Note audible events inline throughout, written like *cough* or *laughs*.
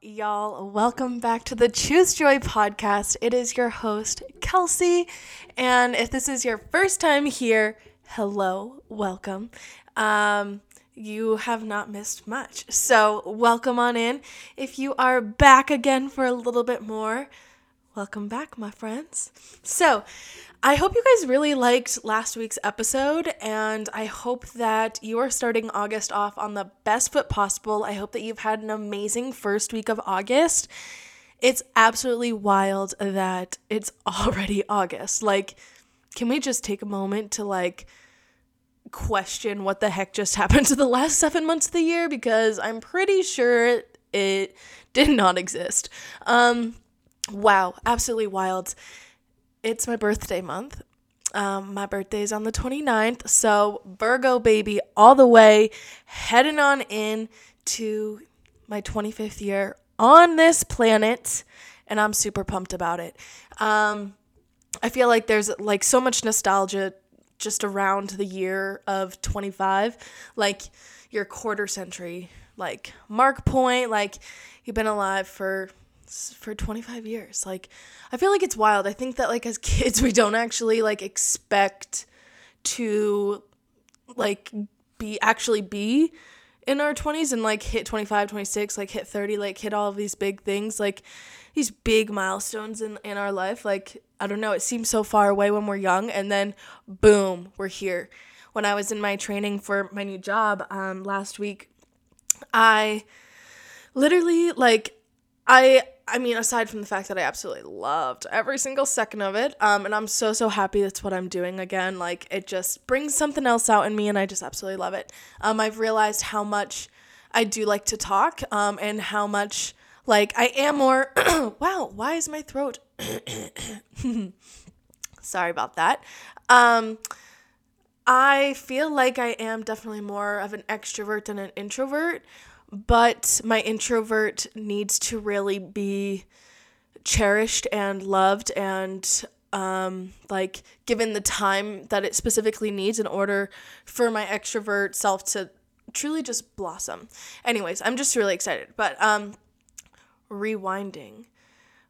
y'all? Welcome back to the Choose Joy podcast. It is your host, Kelsey. And if this is your first time here, hello, welcome. Um, you have not missed much. So, welcome on in. If you are back again for a little bit more, welcome back, my friends. So, I hope you guys really liked last week's episode, and I hope that you are starting August off on the best foot possible. I hope that you've had an amazing first week of August. It's absolutely wild that it's *laughs* already August. Like, can we just take a moment to like question what the heck just *laughs* happened to the last seven months of the year? Because I'm pretty sure it did not exist. Um, wow, absolutely wild it's my birthday month. Um, my birthday is on the 29th. So, Virgo baby, all the way, heading on in to my 25th year on this planet. And I'm super pumped about it. Um, I feel like there's like so much nostalgia just around the year of 25. Like your quarter century, like mark point, like you've been alive for for 25 years. Like I feel like it's wild. I think that like as *laughs* kids we don't actually like expect to like be actually be in our 20s and like hit 25, 26, like hit 30, like hit all of these big things, like these big milestones in in our life. Like I don't know, it seems so far away when we're young and then boom, we're here. When I was in my training for my new job um last week, I literally like I I mean, aside from the fact that I absolutely loved every single second of it, um, and I'm so so happy that's what I'm doing again. Like it just brings something else out in me, and I just absolutely love it. Um, I've realized how much I do like to talk, um, and how much like I am more. *clears throat* wow, why is my throat? *coughs* Sorry about that. Um, I feel like I am definitely more of an extrovert than an introvert but my introvert needs to really be cherished and loved and um, like given the time that it specifically needs in order for my extrovert self to truly just blossom. Anyways, I'm just really excited. But um, rewinding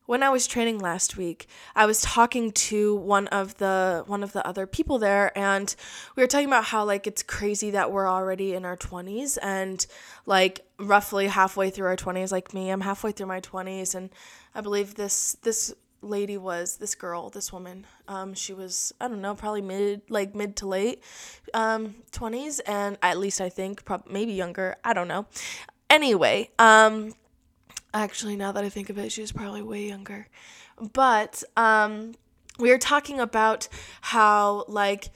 when I was training last week, I was talking to one of the one of the other people there and we were talking about how like it's crazy that we're already in our 20s and like roughly halfway through our 20s like me, I'm halfway through my 20s and I believe this this lady was this girl, this woman. Um she was I don't know, probably mid like mid to late um 20s and at least I think prob- maybe younger, I don't know. Anyway, um Actually, now that I think of it, she was probably way younger. But um, we were talking about how, like,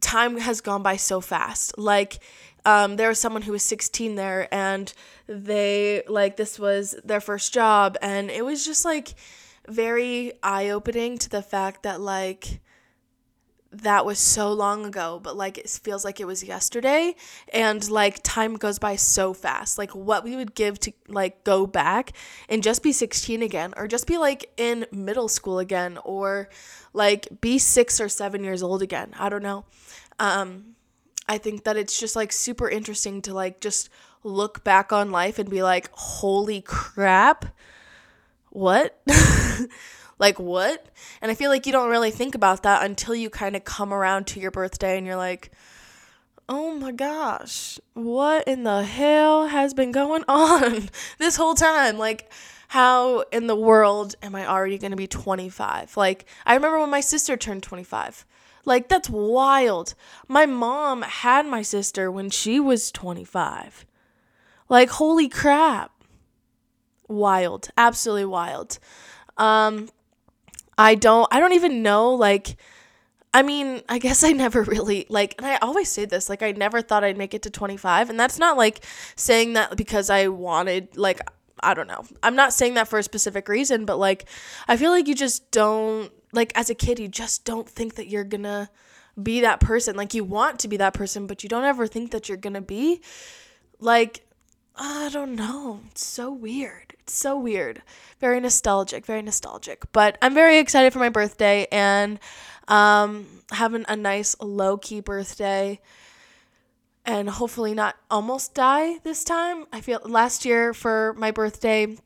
time has gone by so fast. Like, um, there was someone who was 16 there, and they, like, this was their first job, and it was just, like, very eye opening to the fact that, like, that was so long ago, but like it feels like it was yesterday and like time goes by so fast. Like what we would give to like go back and just be 16 again or just be like in middle school again or like be 6 or 7 years old again. I don't know. Um I think that it's just like super interesting to like just look back on life and be like, "Holy crap." What? *laughs* Like, what? And I feel like you don't really think about that until you kind of come around to your birthday and you're like, oh my gosh, what in the hell has been going *laughs* on this whole time? Like, how in the world am I already going to be 25? Like, I remember when my sister turned 25. Like, that's wild. My mom had my sister when she was 25. Like, holy crap. Wild. Absolutely wild. Um, I don't I don't even know like I mean, I guess I never *laughs* really like and I always say this, like I never thought I'd make it to 25 and that's not like saying that because I wanted like I don't know. I'm not saying that for a specific reason, but like I feel like you just don't like as a kid you just don't think that you're going to be that person. Like you want to be that person, but you don't ever think that you're going to be like I don't know. It's so weird. It's so weird. Very nostalgic, very nostalgic. But I'm very excited for my birthday and um, having a nice low key birthday. and hopefully not almost die this time. I feel last year for my birthday,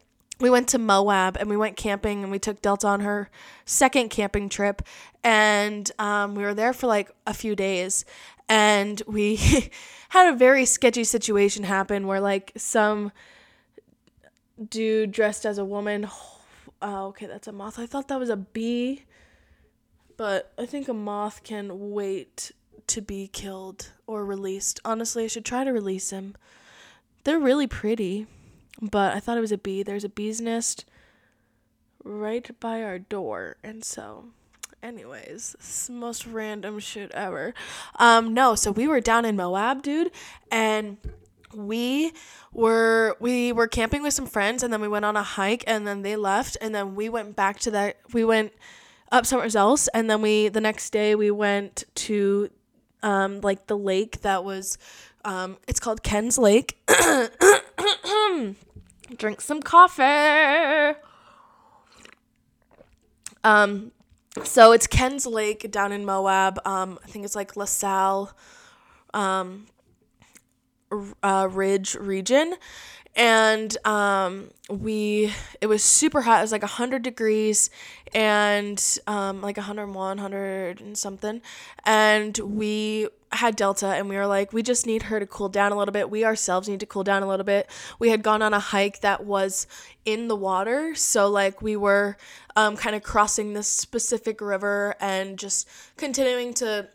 we went to Moab and we went camping and we took Delta on her second camping trip and um, we were there for like a few days and we *laughs* had a very sketchy situation happen where like some dude dressed as a woman oh, okay that's a moth i thought that was a bee but i think a moth can wait to be killed or released honestly i should try to release him they're really pretty but I thought it was a bee. There's a bee's nest right by our door. And so, anyways, most random shit ever. Um, no, so we were down in Moab, dude, and we were we were camping with some friends and then we went on a hike and then they left and then we went back to that we went up somewhere else and then we the next day we went to um like the lake that was um it's called Ken's Lake *coughs* drink some coffee. Um, so it's Ken's Lake down in Moab. Um, I think it's like La Sal, um, uh, Ridge region, and um, we it was super hot. It was like hundred degrees, and um, like 101, 100 and something, and we had Delta and we were like, we just need her to cool down a little bit. We ourselves need to cool down a little bit. We had gone on a hike that was in the water. So, like, we were um, kind of crossing this specific river and just continuing to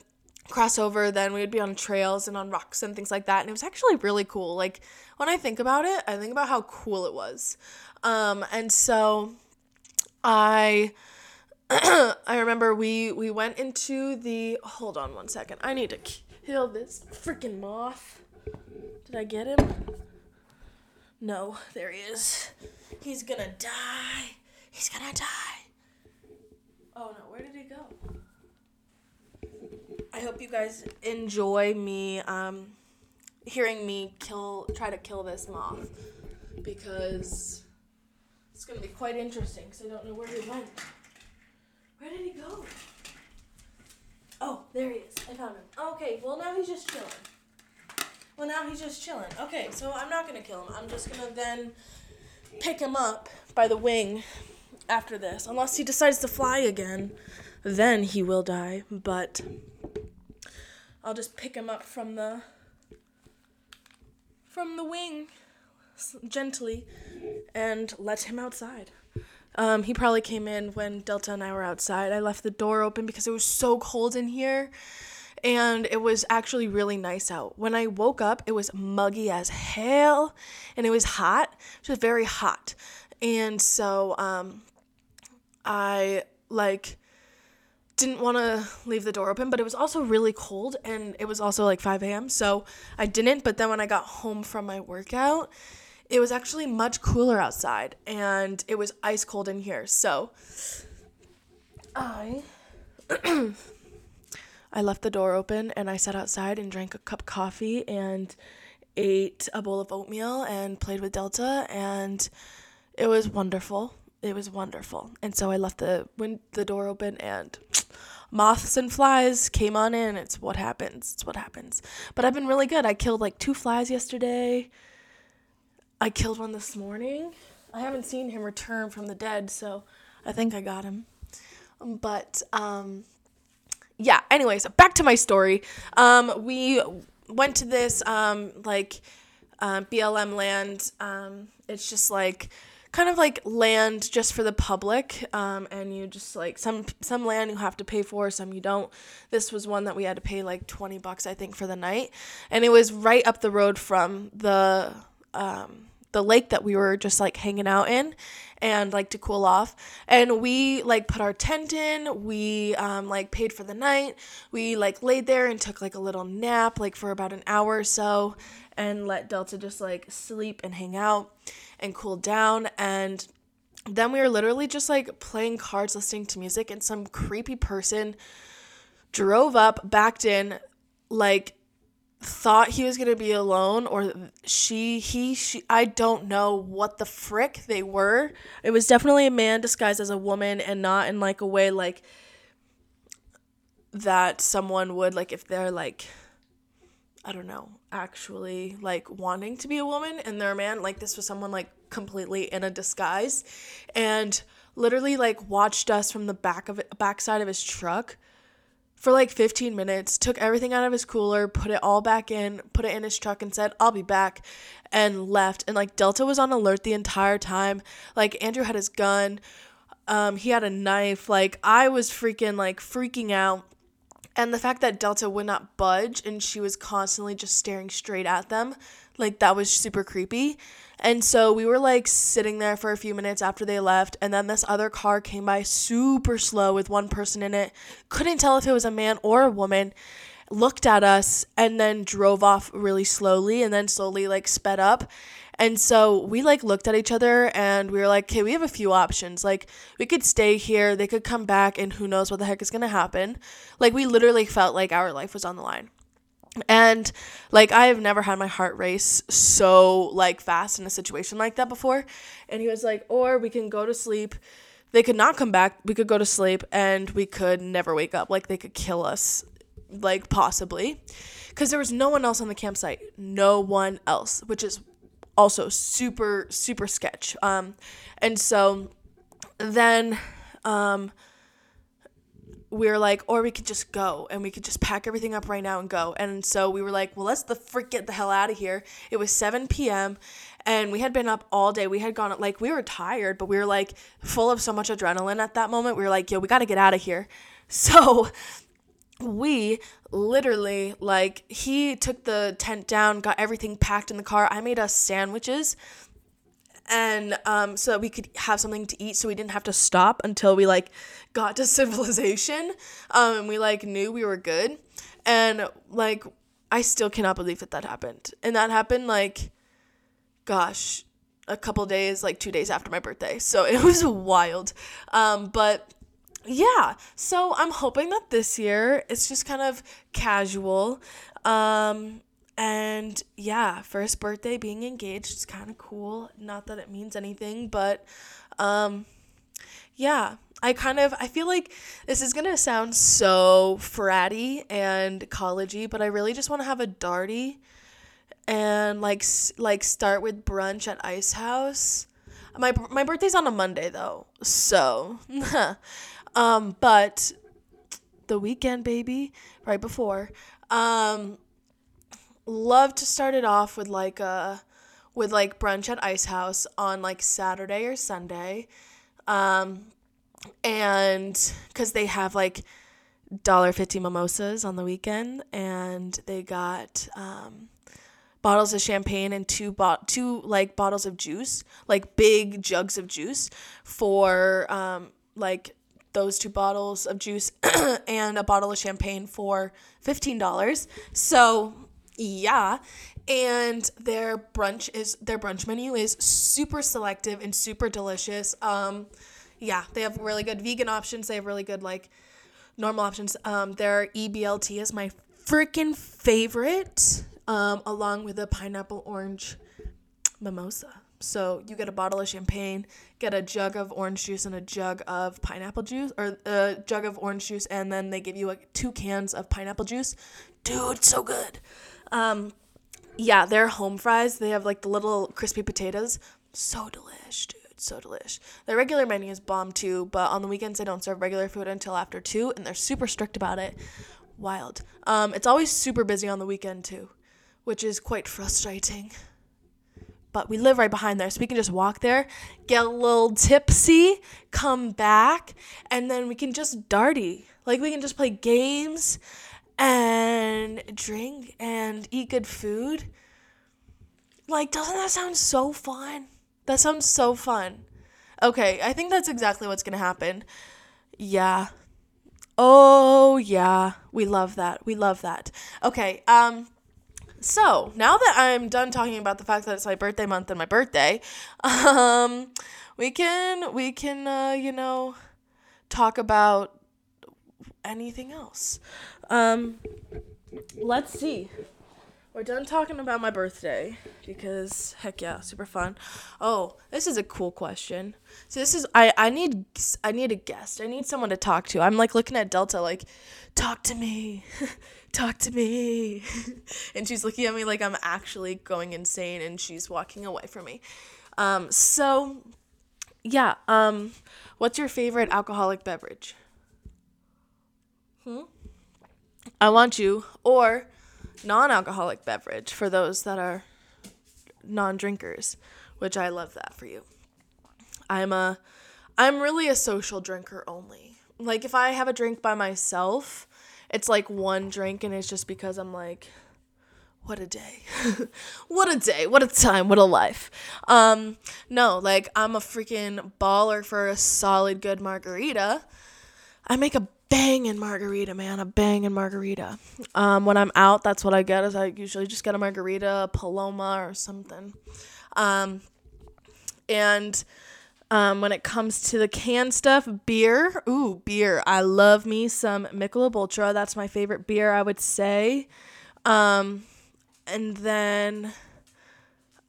cross over. Then we would be on trails and on rocks and things like that. And it was actually really cool. Like, when I think about it, I think about how cool it was. Um, and so I *clears throat* I remember we we went into the hold on one second. I need to kill this freaking moth. Did I get him? No, there he is. He's gonna die. He's gonna die. Oh no, where did he go? I hope you guys enjoy me um hearing me kill try to kill this moth because it's gonna be quite interesting because I don't know where he went. Where did he go? There he is. I found him. Okay, well now he's just chilling. Well now he's just chilling. Okay, so I'm not gonna kill him. I'm just gonna then pick him up by the wing after this. Unless he decides to fly again, then he will die. But I'll just pick him up from the from the wing gently and let him outside. Um, he probably came in when Delta and I were outside. I left the door open because it was so cold in here and it was actually really nice out. When I woke up, it was muggy as hell and it was hot. Was very hot. And so um, I like didn't want to leave the door open, but it was also really cold and it was also like 5 a.m. So I didn't. But then when I got home from my workout, it was actually much cooler outside and it was ice cold in here. So I *clears throat* I left the door open and I sat outside and drank a cup of coffee and ate a bowl of oatmeal and played with Delta and it was wonderful. It was wonderful. And so I left the win- the door open and *sniffs* moths and flies came on in. It's what happens. It's what happens. But I've been really good. I killed like two flies yesterday. I killed one this morning. I haven't seen him return from the dead, so I think I got him. But um, yeah. Anyways, back to my story. Um, we went to this um, like uh, BLM land. Um, it's just like kind of like land just for the public um, and you just like some some land you have to pay for some you don't this was one that we had to pay like 20 bucks i think for the night and it was right up the road from the um, the lake that we were just like hanging out in and like to cool off. And we like put our tent in. We um, like paid for the night. We like laid there and took like a little nap like for about an hour or so and let delta just like sleep and hang out and cool down. And then we were literally just like playing cards listening to music and some creepy person drove up backed in like thought he was going to be alone or she he she I don't know what the frick they were. It was definitely a man disguised as a woman and not in like a way like that someone would like if they're like I don't know. actually like wanting to be a woman and they're a man. Like this was someone like completely in a disguise and literally like watched us from the back of it backside of his truck for like 15 minutes, took everything out of his cooler, put it all back in, put it in his truck and said, "I'll be back." And left. And like Delta was on alert the entire time. Like Andrew had his gun. Um he had a knife. Like I was freaking like freaking out and the fact that Delta would not budge and she was constantly just staring straight at them, like that was super creepy. And so we were like sitting there for a few minutes after they left, and then this other car came by super slow with one person in it. Couldn't tell if it was a man or a woman. Looked at us and then drove off really slowly and then slowly like sped up. And so we like looked at each other and we were like, okay, we have a few options. Like we could stay here, they could come back, and who knows what the heck is gonna happen. Like we literally felt like our life was on the line. And like I have never had my heart race so like fast in a situation like that before. And he was like, or we can go to sleep. They could not come back. We could go to sleep and we could never wake up. Like they could kill us, like possibly. Because there was no one else on the campsite. No one else, which is also super super sketch um and so then um we were like or we could just go and we could just pack everything up right now and go. And so we were like well let's the freak get the hell out of here. It was 7 p.m and we had been up all day. We had gone like we were tired but we were like full of so much adrenaline at that moment. We were like yo we got to get out of here. *laughs* So we literally like he took the tent down got everything packed in the car. I made us sandwiches and um, so that we could have something to eat so we didn't have to stop until we like got to *laughs* civilization. Um, and we like knew we were good. And like i still cannot believe that that happened. And that happened like gosh a couple days like two days after my birthday. So *laughs* it was wild. Um, but yeah, so I'm hoping that this year it's just kind of casual. Um, and yeah, first birthday being engaged is kind of cool. Not that it means anything, but um, yeah, I kind of I feel like this is gonna sound so fratty and collegey, but I really just want to have a darty and like like start with brunch at Ice House. My my birthday's on a Monday though, so *laughs* Um, but the weekend, baby, right before. Um, love to start it off with like a with like brunch at Ice House on like Saturday or Sunday. Um, and because they have like dollar fifty mimosas on the weekend, and they got um, bottles of champagne and two bot two like bottles of juice, like big jugs of juice for um, like those two bottles of juice *clears throat* and a bottle of champagne for $15. So, yeah. And their brunch is their brunch menu is super selective and super delicious. Um yeah, they have really good vegan options. They have really good like normal options. Um their EBLT is my freaking favorite um along with the pineapple orange mimosa. So you get a bottle of champagne, get a jug of orange juice and a jug of pineapple juice, or a jug of orange juice, and then they give you like two cans of pineapple juice. Dude, so good. Um, yeah, their home fries, they have like the little crispy potatoes. So delish, dude. So delish. Their regular menu is bomb too, but on the weekends they don't serve regular food until after two, and they're super strict about it. Wild. Um, it's always super busy on the weekend too, which is quite frustrating but we live right behind there so we can just walk there get a little tipsy come back and then we can just darty like we can just play games and drink and eat good food. Like doesn't that sound so fun? That sounds so fun. Okay i think that's exactly what's gonna happen. Yeah. Oh yeah. We love that. We love that. Okay um so now that I'm done talking about the fact that it's my birthday month and my birthday, *laughs* um, we can we can uh, you know talk about anything else. Um, let's see. we're done talking about my birthday because heck yeah, super fun. Oh, this is a cool question. So this is I I need I need a guest. I need someone to talk to. I'm like looking at Delta like talk to me. *laughs* talk to me. *laughs* and she's looking at me like I'm actually going insane and she's walking away from me. Um so yeah, um what's your favorite alcoholic beverage? Hmm? I want you or non-alcoholic beverage for those that are non-drinkers, which I love that for you. I'm a I'm really a social drinker only. Like if I have a drink by myself, it's like one drink and it's just because I'm like what a day. *laughs* what a day. What a time. What a life. Um no, like I'm a freaking baller for a solid good margarita. I make a banging margarita, man, a banging margarita. Um, when I'm out, that's what I get. Is I usually just get a margarita, a Paloma, or something. Um, and um, when it comes to the canned stuff, beer. Ooh, beer. I love me some Michelob Ultra. That's my favorite beer, I would say. Um, and then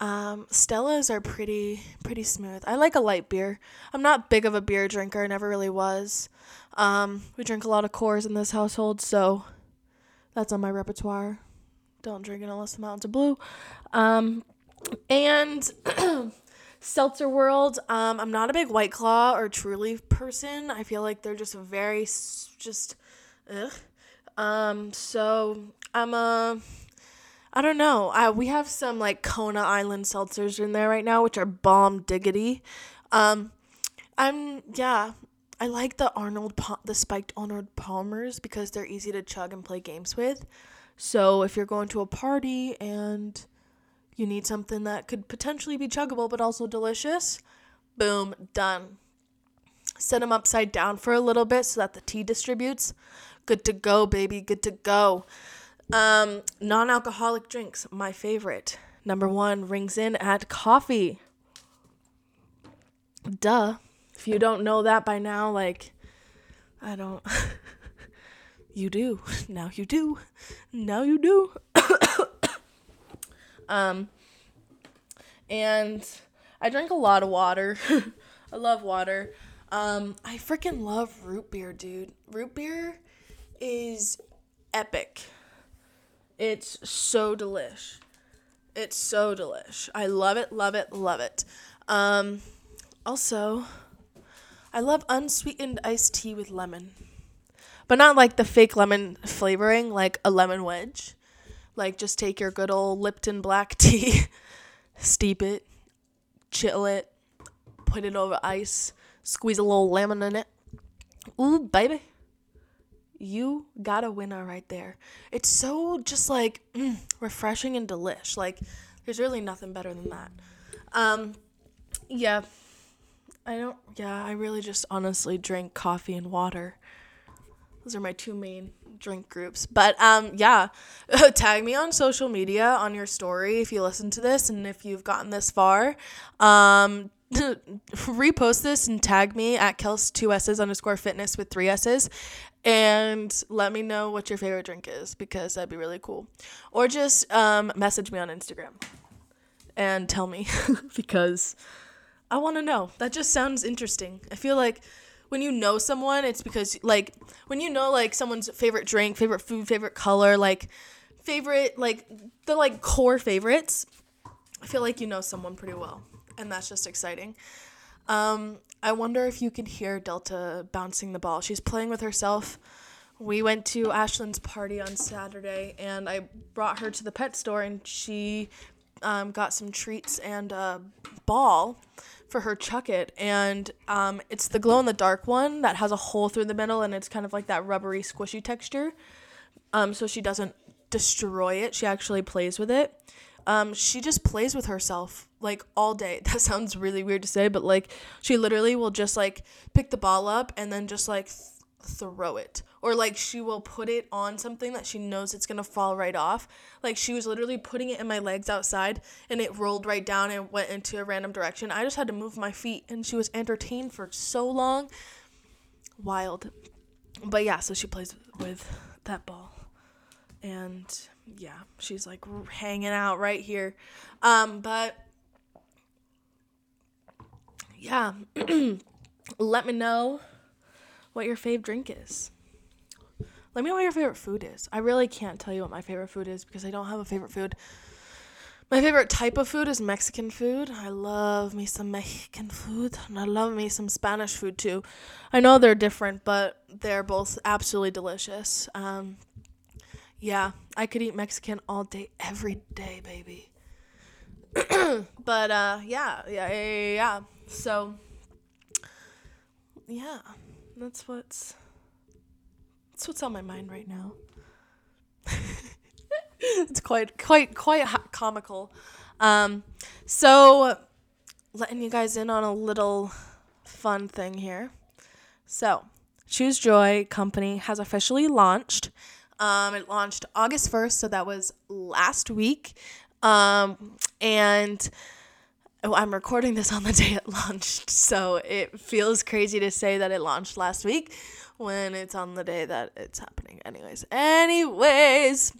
um, Stellas are pretty pretty smooth. I like a light beer. I'm not big of a beer drinker. Never really was. Um, we drink a lot of Coors in this household, so that's on my repertoire. Don't drink it unless the mountains are blue. Um, and *clears throat* Seltzer World, um, I'm not a big White Claw or Truly person. I feel like they're just very, just, ugh. Um, so I'm a, I don't know. I, we have some like Kona Island seltzers in there right now, which are bomb diggity. Um, I'm, yeah, I like the Arnold the spiked Arnold Palmers because they're easy to chug and play games with. So if you're going to a party and you need something that could potentially be chuggable but also delicious, boom, done. Set them upside down for a little bit so that the tea distributes. Good to go, baby. Good to go. Um, non-alcoholic drinks, my favorite. Number one rings in at coffee. Duh. If you don't know that by now, like, I don't. *laughs* you do. *laughs* Now you do. Now you do. *coughs* um, and I drink a lot of water. *laughs* I love water. Um, I freaking love root beer, dude. Root beer is epic. It's so delish. It's so delish. I love it, love it, love it. Um, also, I love unsweetened iced tea with lemon. But not like the fake lemon flavoring, like a lemon wedge. Like just take your good old Lipton black *laughs* tea, steep it, chill it, put it over ice, squeeze a little lemon in it. Ooh, baby. You got a winner right there. It's so just like mm, refreshing and delish. Like there's really nothing better than that. Um yeah, I don't. Yeah, I really just honestly drink coffee and water. Those are my two main drink groups. But um, yeah, *laughs* tag me on social media on your story if you listen to this and if you've gotten this far. Um, *laughs* repost this and tag me at Kels two S's underscore fitness with three S's and let me know what your favorite drink is because that'd be really cool. Or just um, message me on Instagram and tell me *laughs* because I want to know. That just sounds interesting. I feel like when you know someone, it's because like when you know like someone's favorite drink, favorite food, favorite color, like favorite like the like core favorites, I feel like you know someone pretty well, and that's just exciting. Um, I wonder if you can hear Delta bouncing the ball. She's playing with herself. We went to Ashlyn's party on Saturday, and I brought her to the pet store, and she um, got some treats and a ball for her chuck it and um, it's the glow in the dark one that has a hole through the middle and it's kind of like that rubbery squishy texture um, so she doesn't destroy it she actually plays with it um, she just plays with herself like all day *laughs* that sounds really weird to say but like she literally will just like pick the ball up and then just like th- throw it or like she will put it on something that she knows it's gonna fall right off. Like she was literally putting it in my legs outside and it rolled right down and went into a random direction. I just had to move my feet and she was entertained for so long. Wild. But yeah, so she plays with that ball. and yeah, she's like hanging out right here. Um, but yeah, *clears throat* let me know what your fave drink is. Let me know what your favorite food is. I really can't tell you what my favorite food is because I don't have a favorite food. My favorite type of food is Mexican food. I love me some Mexican food and I love me some Spanish food too. I know they're different, but they're both absolutely delicious. Um, yeah, I could eat Mexican all day, every day, baby. *clears throat* but uh, yeah, yeah, yeah. So yeah, that's what's that's what's on my mind right now. *laughs* it's quite quite quite comical. Um, so letting you guys in on a little fun thing here. So, Choose Joy Company has officially launched. Um, it launched August 1st, so that was last week. Um, and oh, I'm recording this on the *laughs* day it launched, so it feels crazy to say that it launched last week when it's on the day that it's happening. Anyways, anyways,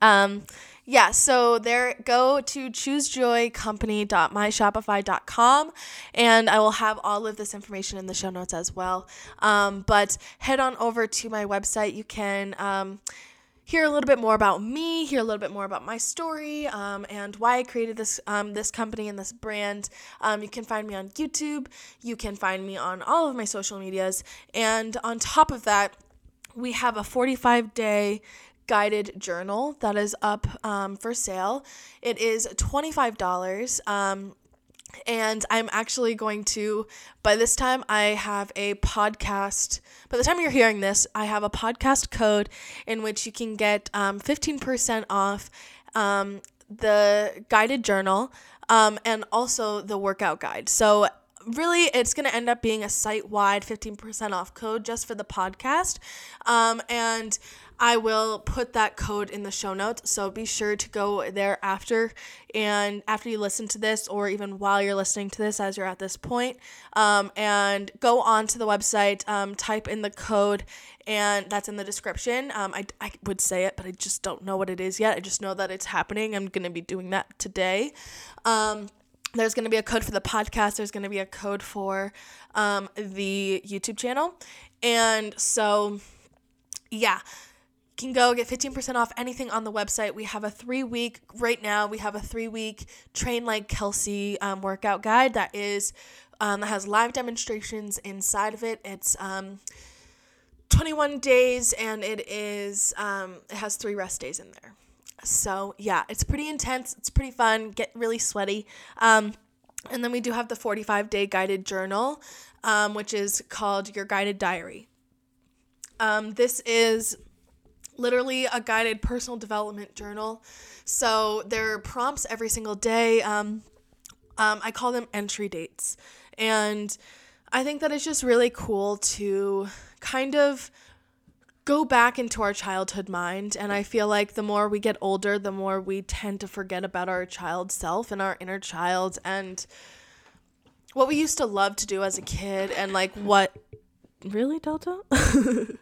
um, yeah, so there go to choosejoycompany.myshopify.com and I will have all of this information in the show notes as well. Um, but head on over to my website. You can um, hear a little bit more about me, hear a little bit more about my story, um, and why I created this um, this company and this brand. Um, you can find me on YouTube. You can find me on all of my social medias, and on top of that, we have a 45 day guided journal that is up um, for sale. It is $25. Um, and I'm actually going to, by this time, I have a podcast. By the time you're hearing this, I have a podcast code in which you can get um, 15% off um, the guided journal um, and also the workout guide. So, really, it's going to end up being a site wide 15% off code just for the podcast. Um, and I will put that code in the show notes. So be sure to go there after and after you listen to this, or even while you're listening to this as you're at this point, um, and go on to the website, um, type in the code, and that's in the description. Um, I, I would say it, but I just don't know what it is yet. I just know that it's happening. I'm going to be doing that today. Um, there's going to be a code for the podcast. There's going to be a code for um, the YouTube channel. And so, yeah can go get 15% off anything on the website. We have a three week, right now, we have a three week Train Like Kelsey um, workout guide that is, um, that has live demonstrations inside of it. It's, um, 21 days and it is, um, it has three rest days in there. So yeah, it's pretty intense. It's pretty fun. Get really sweaty. Um, and then we do have the 45 day guided journal, um, which is called Your Guided Diary. Um, this is literally a guided personal development journal. So there are prompts every single day. Um, um, I call them entry dates. And I think that it's just really cool to kind of go back into our childhood mind. And I feel like the more we get older, the more we tend to forget about our child self and our inner child and what we used to love to do as a kid and like what really delta? *laughs*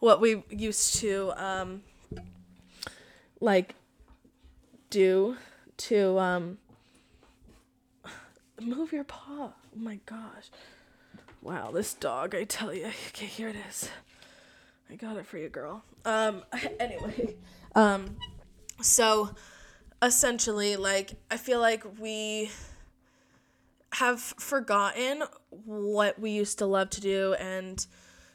What we used to um like do to um move your paw. Oh my gosh. Wow this dog i tell you. Okay here it is. I got it for you girl. Um *laughs* anyway um so essentially like i feel like we have forgotten what we used to love to do and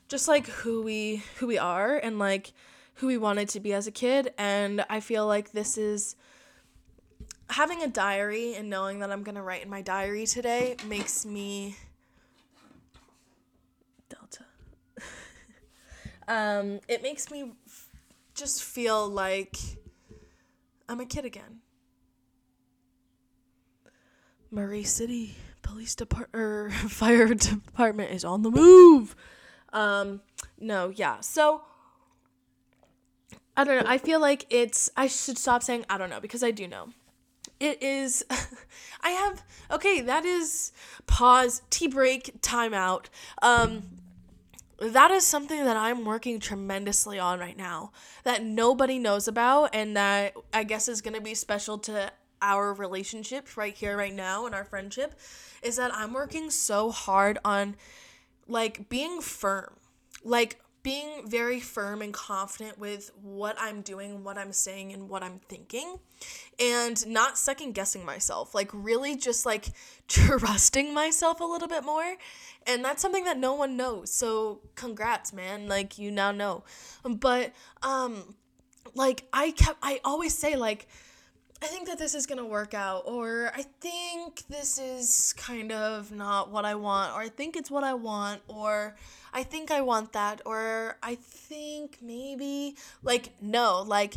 just like who we who we are and like who we wanted to be as a kid. And I feel like this is having a diary and knowing that I'm going to write in my diary today makes me delta. *laughs* Um it makes me f- just feel like I'm a kid again Murray City Police Department or *laughs* Fire Department is on the move. Um, no, yeah. So I don't know. I feel like it's. I should stop saying I don't know because I do know. It is. *laughs* I have. Okay, that is pause, tea break, timeout. Um, that is something that I'm working tremendously on right now that nobody knows about and that I guess is going to be special to our relationship right here right now and our friendship is that I'm working so hard on like being firm. Like being very firm and confident with what I'm doing, what I'm saying, and what I'm thinking, and not second guessing myself. Like, really just like *laughs* trusting myself a little bit more. And that's something that no one knows. So, congrats, man. Like, you now know. But, um, like, I kept, I always say, like, I think that this is gonna work out, or I think this is kind of not what I want, or I think it's what I want, or I think I want that, or I think maybe, like, no, like,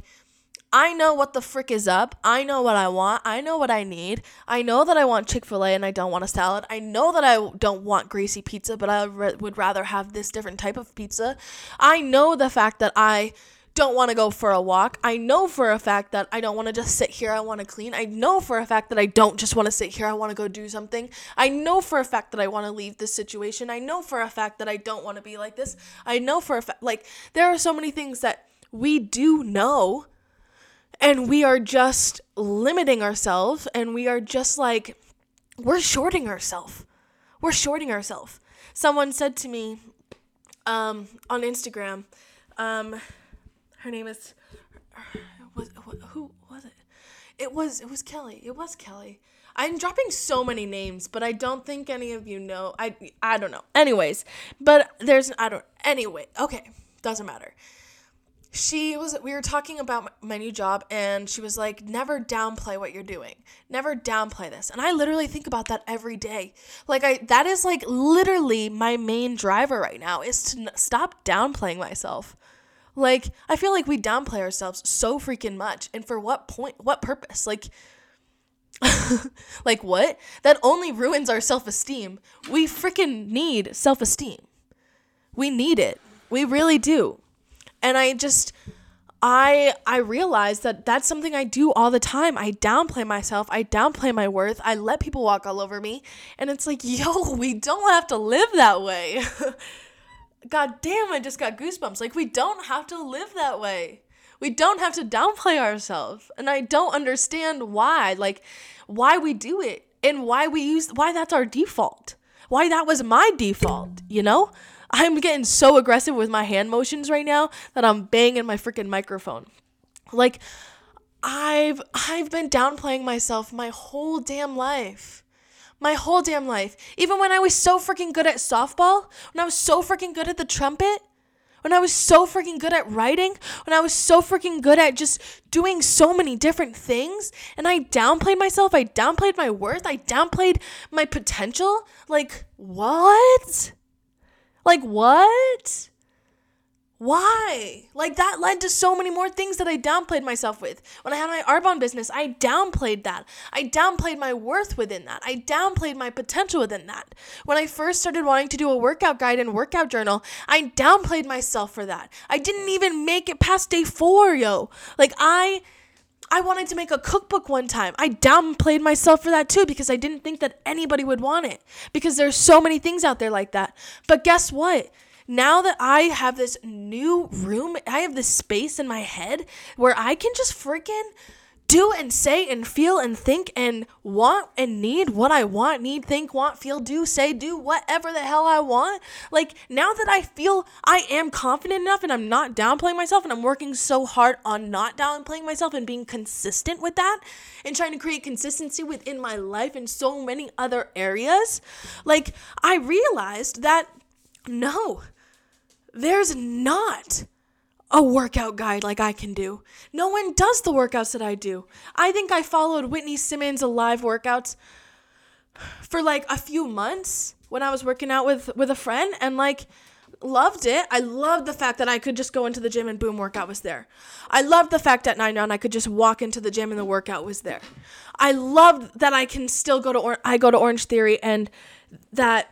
I know what the frick is up. I know what I want. I know what I need. I know that I want Chick fil A and I don't want a salad. I know that I don't want greasy pizza, but I re- would rather have this different type of pizza. I know the fact that I don't want to go for a walk. I know for a fact that I don't want to just sit here. I want to clean. I know for a fact that I don't just want to sit here. I want to go do something. I know for a fact that I want to leave this situation. I know for a fact that I don't want to be like this. I know for a fact, like, there are so many things that we do know, and we are just limiting ourselves, and we are just like, we're shorting ourselves. We're shorting ourselves. Someone said to me um, on Instagram, um, her name is was who was it? It was it was Kelly. It was Kelly. I'm dropping so many names, but I don't think any of you know. I I don't know. Anyways, but there's I don't anyway. Okay, doesn't matter. She was we were talking about my new job and she was like never downplay what you're doing. Never downplay this. And I literally think about that every day. Like I that is like literally my main driver right now is to stop downplaying myself. Like, I feel like we downplay ourselves so freaking much. And for what point? What purpose? Like, *laughs* like what? That only ruins our self esteem. We freaking need self esteem. We need it. We really do. And I just, I I realize that that's something I do all the time. I downplay myself. I downplay my worth. I let people walk all over me. And it's like, *laughs* yo, we don't have to live that way. *laughs* God damn, I just got goosebumps. Like, we don't have to live that way. We don't have to downplay ourselves. And I don't understand why, like, why we do it and why we use, why that's our default. Why that was my default, you know? I'm getting so aggressive with my hand motions right now that I'm banging my freaking microphone. Like, I've I've been downplaying myself my whole damn life my whole damn life. Even when I was so freaking good at softball, when I was so freaking good at the trumpet, when I was so freaking good at writing, when I was so freaking good at just doing so many different things, and I downplayed myself, I downplayed my worth, I downplayed my potential. Like, what? Like, what? Why? Like that led to so many more things that I downplayed myself with. When I had my Arbonne business, I downplayed that. I downplayed my worth within that. I downplayed my potential within that. When I first started wanting to do a workout guide and workout journal, I downplayed myself for that. I didn't even make it past day 4, yo. Like I I wanted to make a cookbook one time. I downplayed myself for that too because I didn't think that anybody would want it because there's so many things out there like that. But guess what? Now that I have this new room, I have this space in my head where I can just freaking do and say and feel and think and want and need what I want, need, think, want, feel, do, say, do whatever the hell I want. Like now that I feel I am confident enough and I'm not downplaying myself and I'm working so hard on not downplaying myself and being consistent with that and trying to create consistency within my life in so many other areas, like I realized that no, there's not a workout guide like I can do. No one does the workouts that I do. I think I followed Whitney Simmons' live workouts for like a few months when I was working out with with a friend and like loved it. I loved the fact that I could just go into the gym and boom workout was there. I loved the fact at 9 9 I could just walk into the gym and the workout was there. I loved that I can still go to or- I go to Orange Theory and that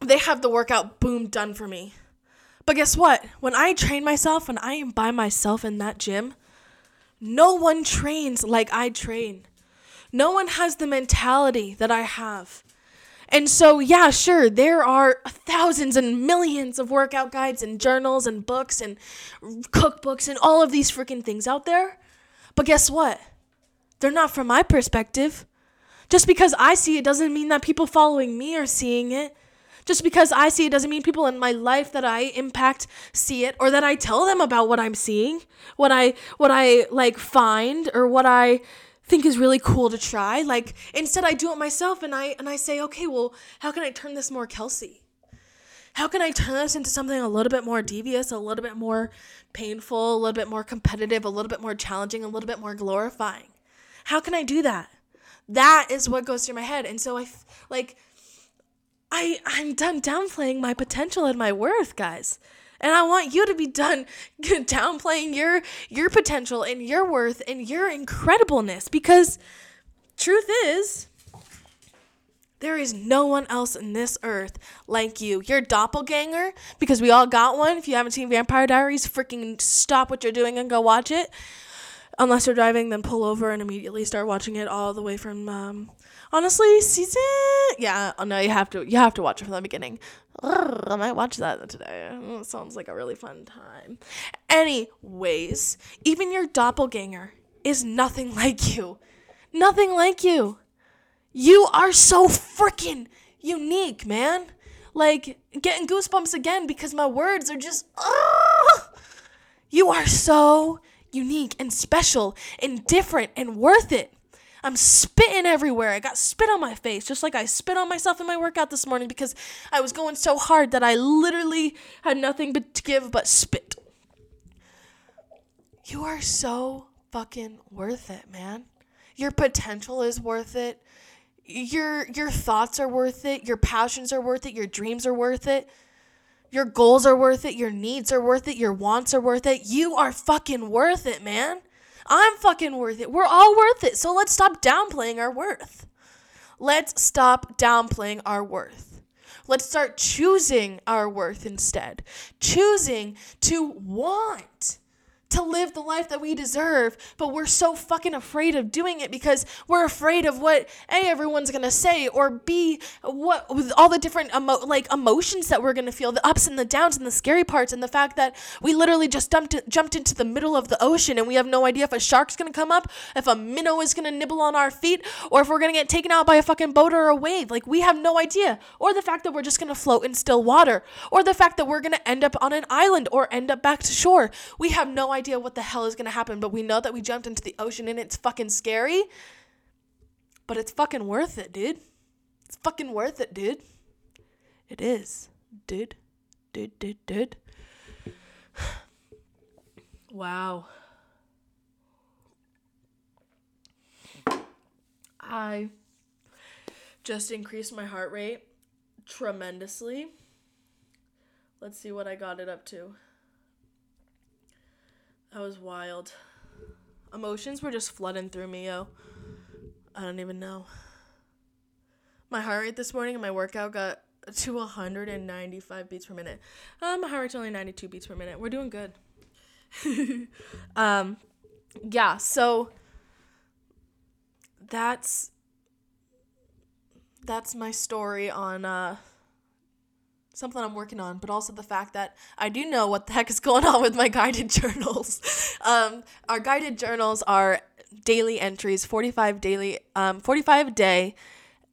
they have the workout boom done for me. But guess what? When I train myself, when I am by myself in that gym, no one trains like I train. No one has the mentality that I have. And so, yeah, sure, there are thousands and millions of workout guides and journals and books and cookbooks and all of these freaking things out there. But guess what? They're not from my perspective. Just because I see it doesn't mean that people following me are seeing it. Just because I see it doesn't mean people in my life that I impact see it or that I tell them about what I'm seeing, what I what I like find or what I think is really cool to try. Like instead I do it myself and I and I say, "Okay, well, how can I turn this more Kelsey?" How can I turn this into something a little bit more devious, a little bit more painful, a little bit more competitive, a little bit more challenging, a little bit more glorifying? How can I do that? That is what goes through my head. And so I like I I'm done downplaying my potential and my worth, guys. And I want you to be done *laughs* downplaying your your potential and your worth and your incredibleness because truth is there is no one else in this earth like you. Your doppelganger, because we all got one. If you haven't seen Vampire Diaries, freaking stop what you're doing and go watch it. Unless you're driving, then pull over and immediately start watching it all the way from. Um, honestly, season. Yeah, oh no, you have to. You have to watch it from the beginning. Ugh, I might watch that today. It sounds like a really fun time. Anyways, even your doppelganger is nothing *laughs* like you. Nothing like you. You are so freaking unique, man. Like, getting goosebumps again because my words are just. Uh, you are so unique and special and different and worth it. I'm spitting everywhere. I got spit on my face, just like I spit on myself in my workout this morning because I was going so hard that I literally had nothing but to give but spit. You are so fucking worth it, man. Your potential is worth it your your thoughts are worth it, your passions are worth it, your dreams are worth it. Your goals are worth it, your needs are worth it, your wants are worth it. You are fucking worth it, man. I'm fucking worth it. We're all worth it. So let's stop downplaying our worth. Let's stop downplaying our worth. Let's start choosing our worth instead. Choosing to want to live the life that we deserve, but we're so fucking afraid of doing it because we're afraid of what A everyone's to say or B what with all the different emo- like emotions that we're to feel, the ups and the downs and the scary parts and the fact that we literally just dumped jumped into the middle of the ocean and we have no idea if a shark's to come up, if a minnow is to nibble on our feet or if we're to get taken out by a fucking boat or a wave. Like we have no idea. Or the fact that we're just to float in still water or the fact that we're to end up on an island or end up back to shore. We have no idea what the hell is going to happen, but we know that we jumped into the ocean and it's fucking scary. But it's fucking worth it, dude. It's fucking worth it, dude. It is. Dude. Dude, dude, dude. *sighs* wow. I just increased my heart rate tremendously. Let's see what I got it up to. That was wild. Emotions were just flooding through me, yo. I don't even know. My heart rate this morning in my workout got to 195 beats per minute. Um, my heart rate's only 92 beats per minute. We're doing good. *laughs* um, yeah, so that's that's my story on uh something I'm working on, but also the fact that I do know what the heck is going on with my guided *laughs* journals. Um, our guided journals are daily entries, 45 daily, um, 45 day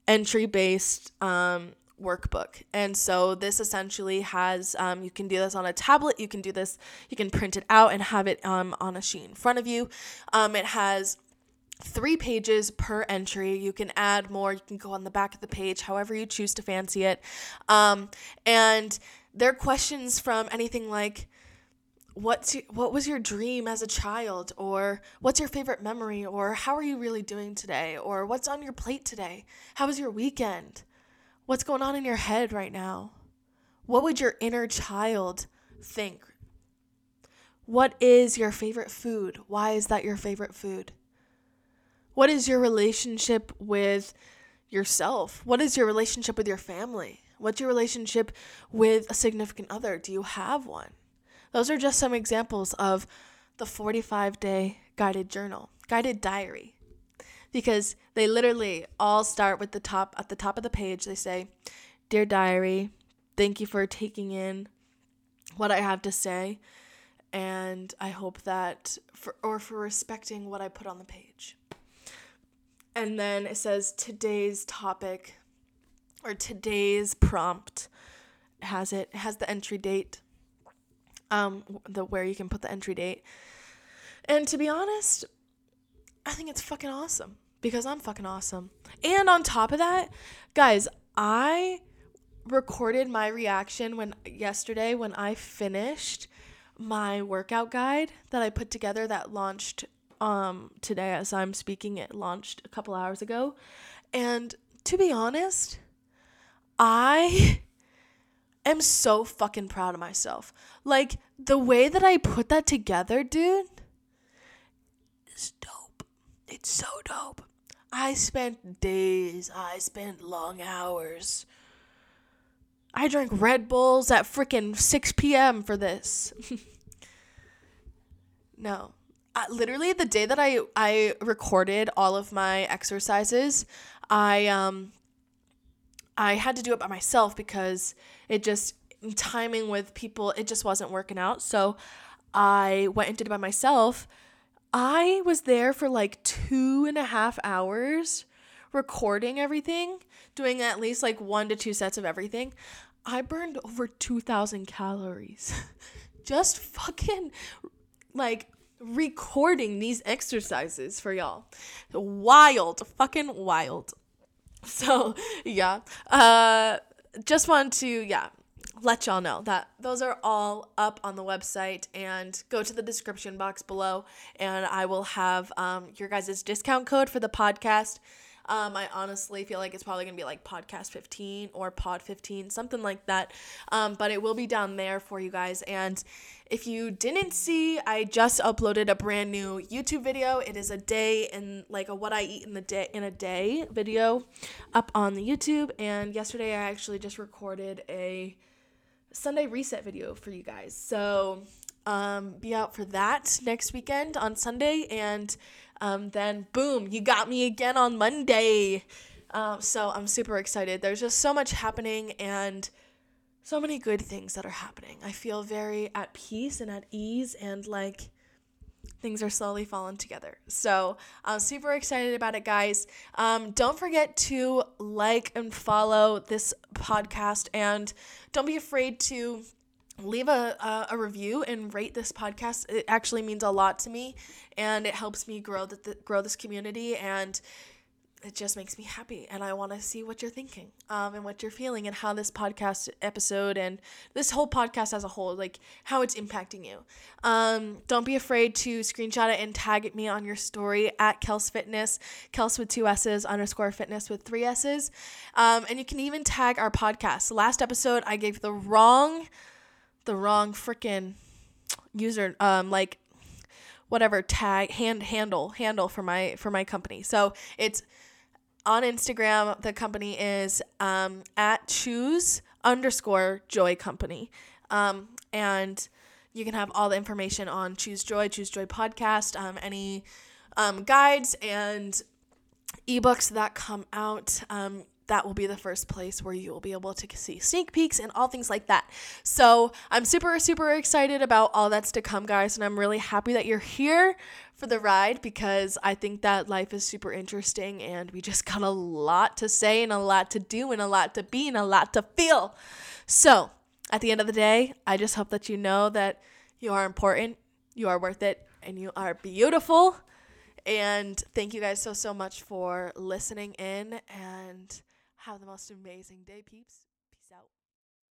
entry based um, workbook. And so this essentially has, um, you can do this on a tablet, you can do this, you can print it out and have it um, on a sheet in front of you. Um, it has three pages per entry. You can add more. You can go on the back of the page, however you choose to fancy it. Um, and there are questions from anything like, what's your, what was your dream as a child? Or what's your favorite memory? Or how are you really doing today? Or what's on your plate today? How was your weekend? What's going on in your head right now? What would your inner child think? What is your favorite food? Why is that your favorite food what is your relationship with yourself? What is your relationship with your family? What's your relationship with a significant other? Do you have one? Those are just some examples of the 45 day guided journal, guided diary. because they literally all start with the top at the top of the page. They say, "Dear diary, thank you for taking in what I have to say, and I hope that for or for respecting what I put on the page." And then it says today's topic or today's prompt has it, has the entry date um the where you can put the entry date. And to be honest, I think it's fucking awesome because I'm fucking awesome. And on top of that, guys, I recorded my reaction when yesterday when I finished my workout guide that I put together that launched um today as I'm speaking it launched a couple hours ago. And to be honest, I *laughs* am so fucking proud of myself. Like the way that I put that together, dude, is dope. It's so dope. I spent days, I spent long hours. I drank Red Bulls at freaking 6 p.m. for this. *laughs* no. Uh, literally the day that I I recorded all of my exercises, I um I had to do it by myself because it just timing with people it just wasn't working out. So I went and did it by myself. I was there for like two and a half hours recording everything, doing at least like one to two sets of everything. I burned over 2,000 calories *laughs* just fucking like recording these exercises for y'all. Wild, fucking wild. *laughs* So, yeah. Uh just want to yeah, let y'all know that those are all up on the website and go to the description box below and I will have um, your guys' discount code for the podcast. Um, I honestly feel like it's probably gonna be like podcast 15 or pod 15, something like that. Um, but it will be down there for you guys. And if you didn't see, I just uploaded a brand new YouTube video. It is a day in like a what I eat in the day in a day video up on the YouTube. And yesterday I actually just recorded a Sunday reset video for you guys. So um, be out for that next weekend on Sunday, and um, then boom, you got me again on Monday. Um, so I'm super excited. There's just so much happening and so many good things that are happening. I feel very at peace and at ease, and like things are slowly falling together. So I'm super excited about it, guys. Um, don't forget to like and follow this podcast, and don't be afraid to leave a, a, review and rate this podcast. It actually means a lot to me, and it helps me grow the, the grow this community and it just makes me happy and i want to see what you're thinking um, and what you're feeling and how this podcast episode and this whole podcast as a whole like how it's impacting you. Um, don't be afraid to screenshot it and tag me on your story at kels fitness kels with two s's underscore fitness with three s's. Um, and you can even tag our podcast. Last episode i gave the wrong the wrong freaking user um like whatever tag hand handle handle for my for my company so it's on Instagram, the company is um, at choose underscore joy company. Um, and you can have all the information on Choose Joy, Choose Joy podcast, um, any um, guides and ebooks that come out. Um, that will be the first place where you will be able to see sneak peeks and all things like that. So I'm super, super excited about all that's to come, guys. And I'm really happy that you're here for the ride because I think that life is super interesting and we just got a lot to say and a lot to do and a lot to be and a lot to feel. So at the end of the day, I just hope that you know that you are important, you are worth it, and you are beautiful. And thank you guys so, so much for listening in and have the most amazing day, peeps.